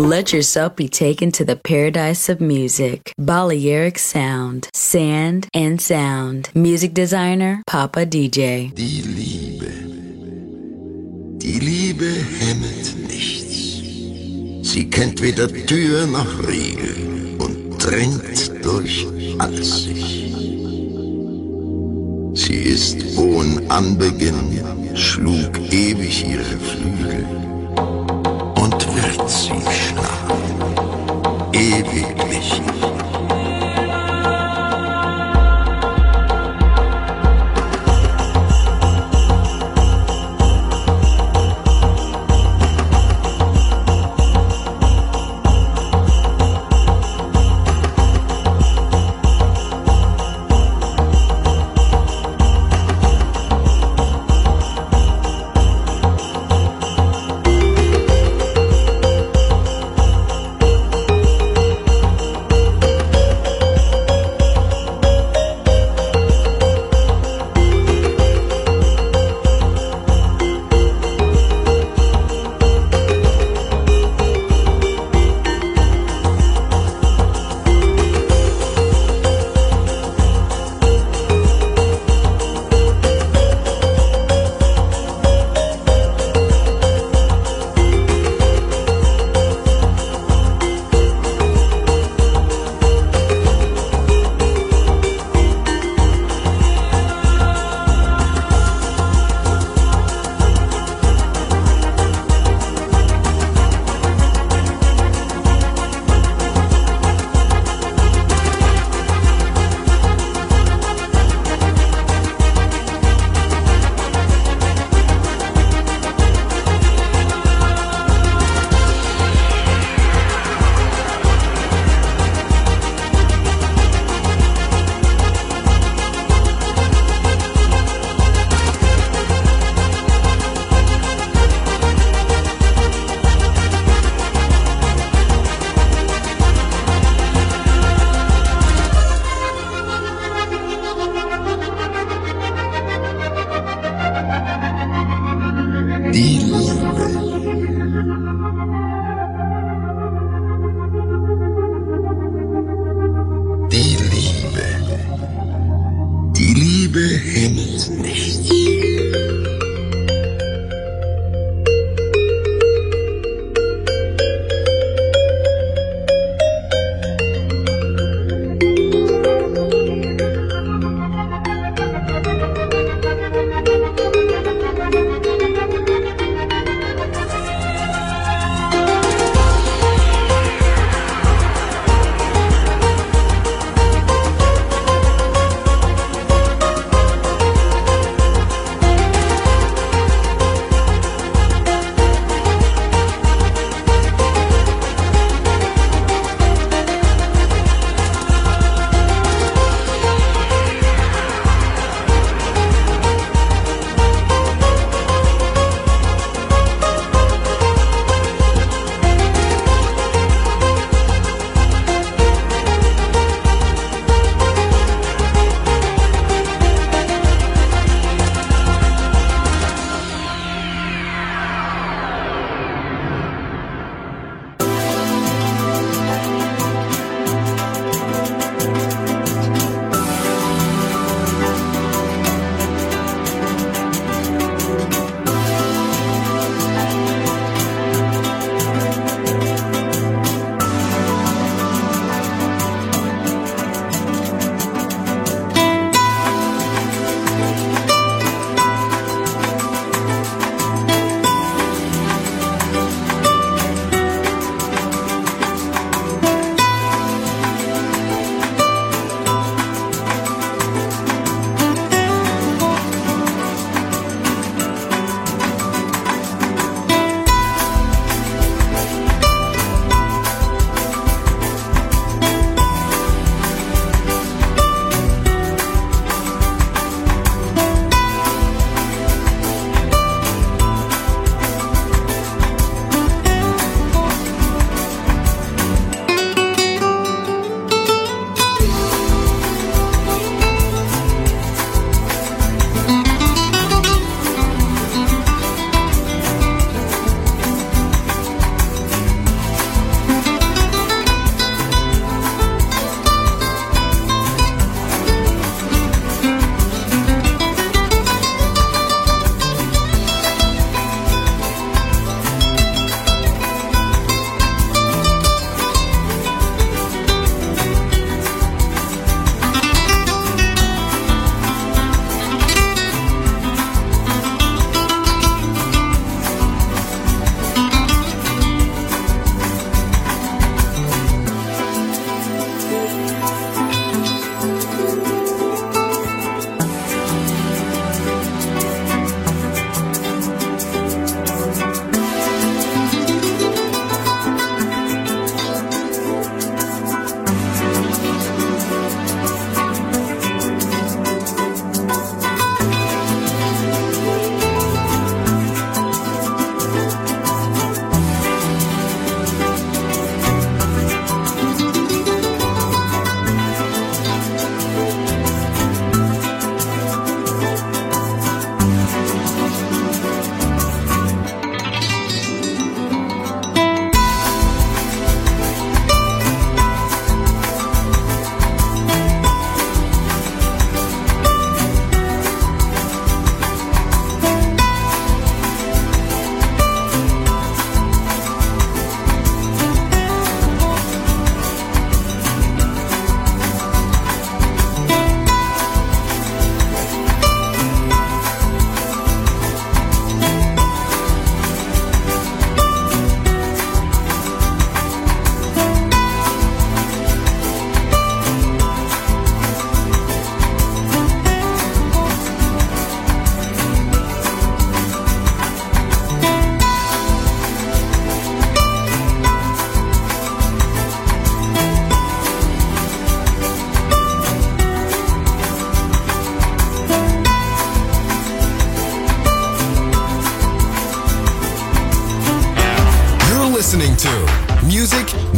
Let yourself be taken to the paradise of music. Balearic Sound, Sand and Sound. Music designer, Papa DJ. Die Liebe. Die Liebe nichts. Sie kennt weder Tür noch Riegel und dringt durch alles. Sie ist hohen Anbeginn, schlug ewig ihre Flügel und wird sie bilmiş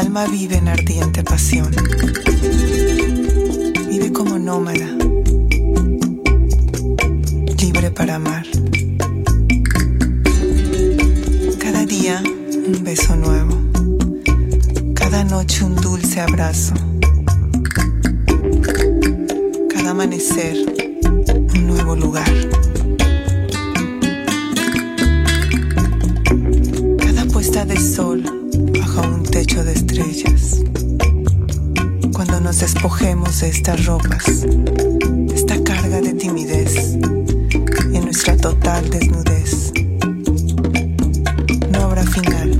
alma vive en ardiente pasión. Vive como nómada, libre para amar. Cada día un beso nuevo, cada noche un dulce abrazo, cada amanecer un nuevo lugar. Cada puesta de sol despojemos de estas ropas, esta carga de timidez en nuestra total desnudez. No habrá final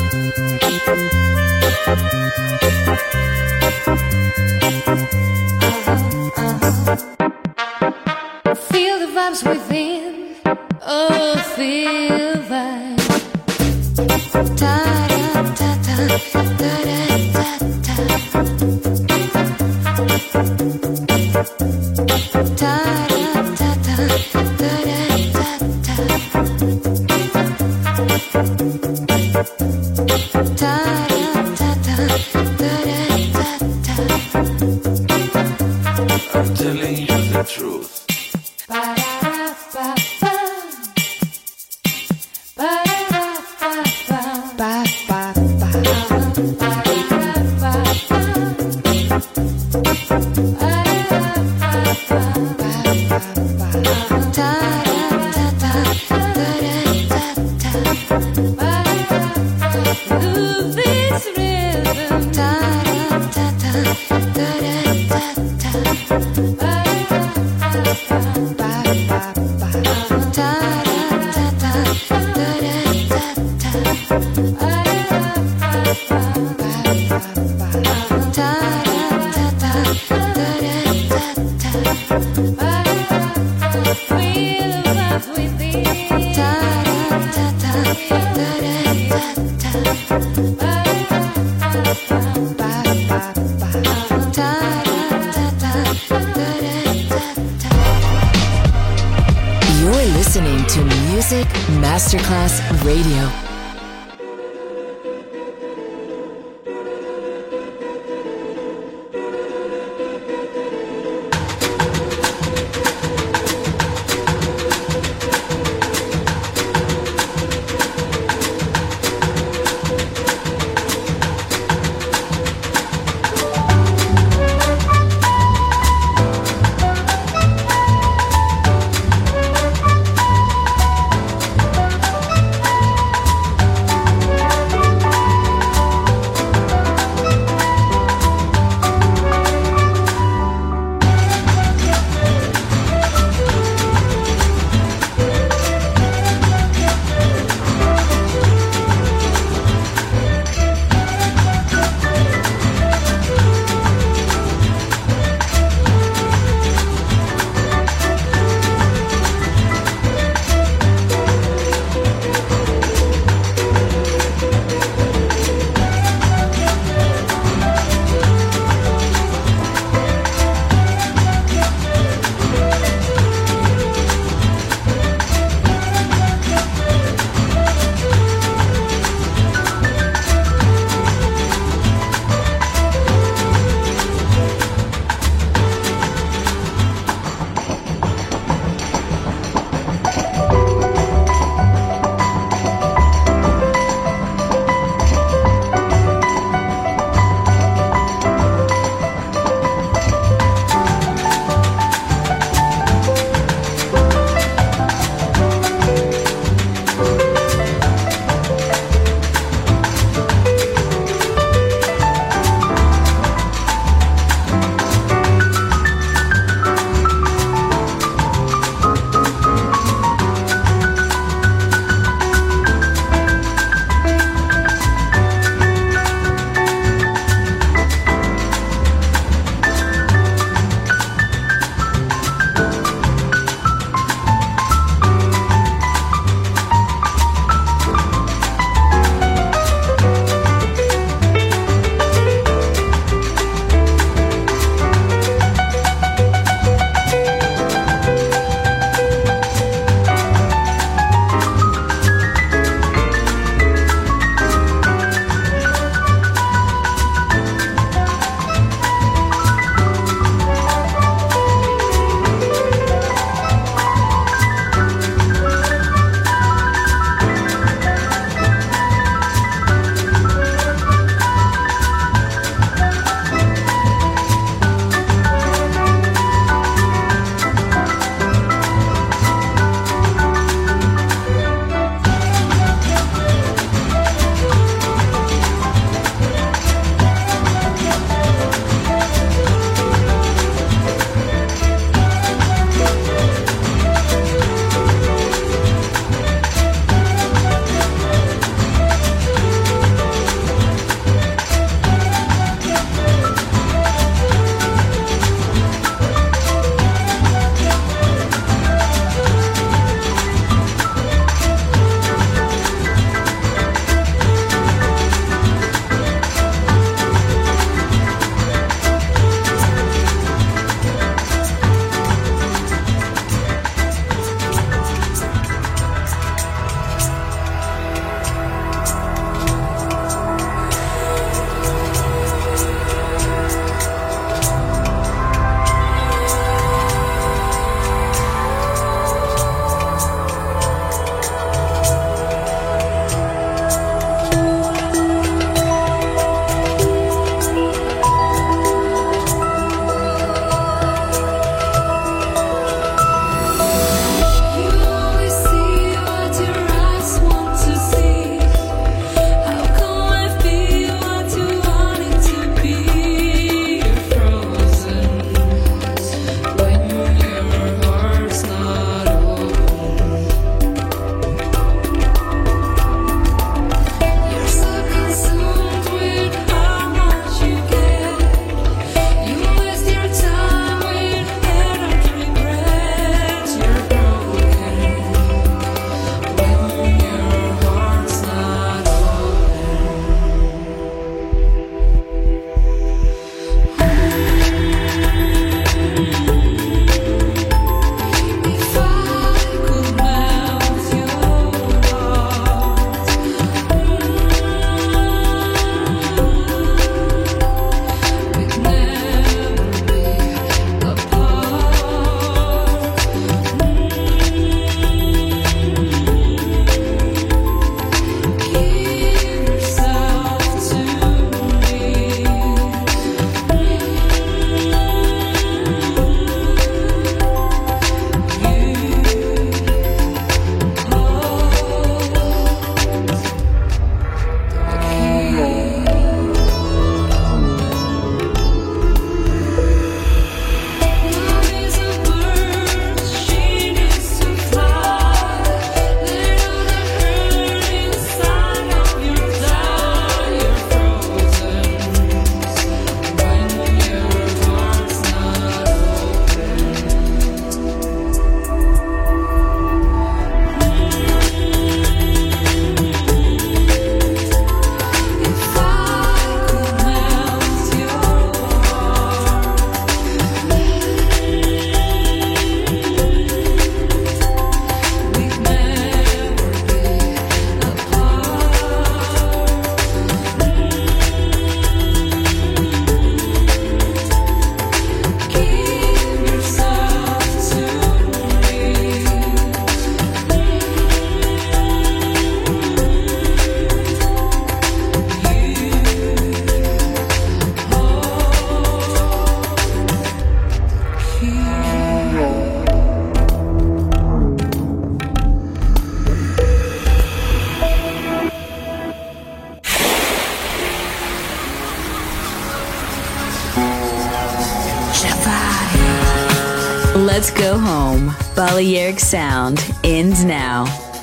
Thank you.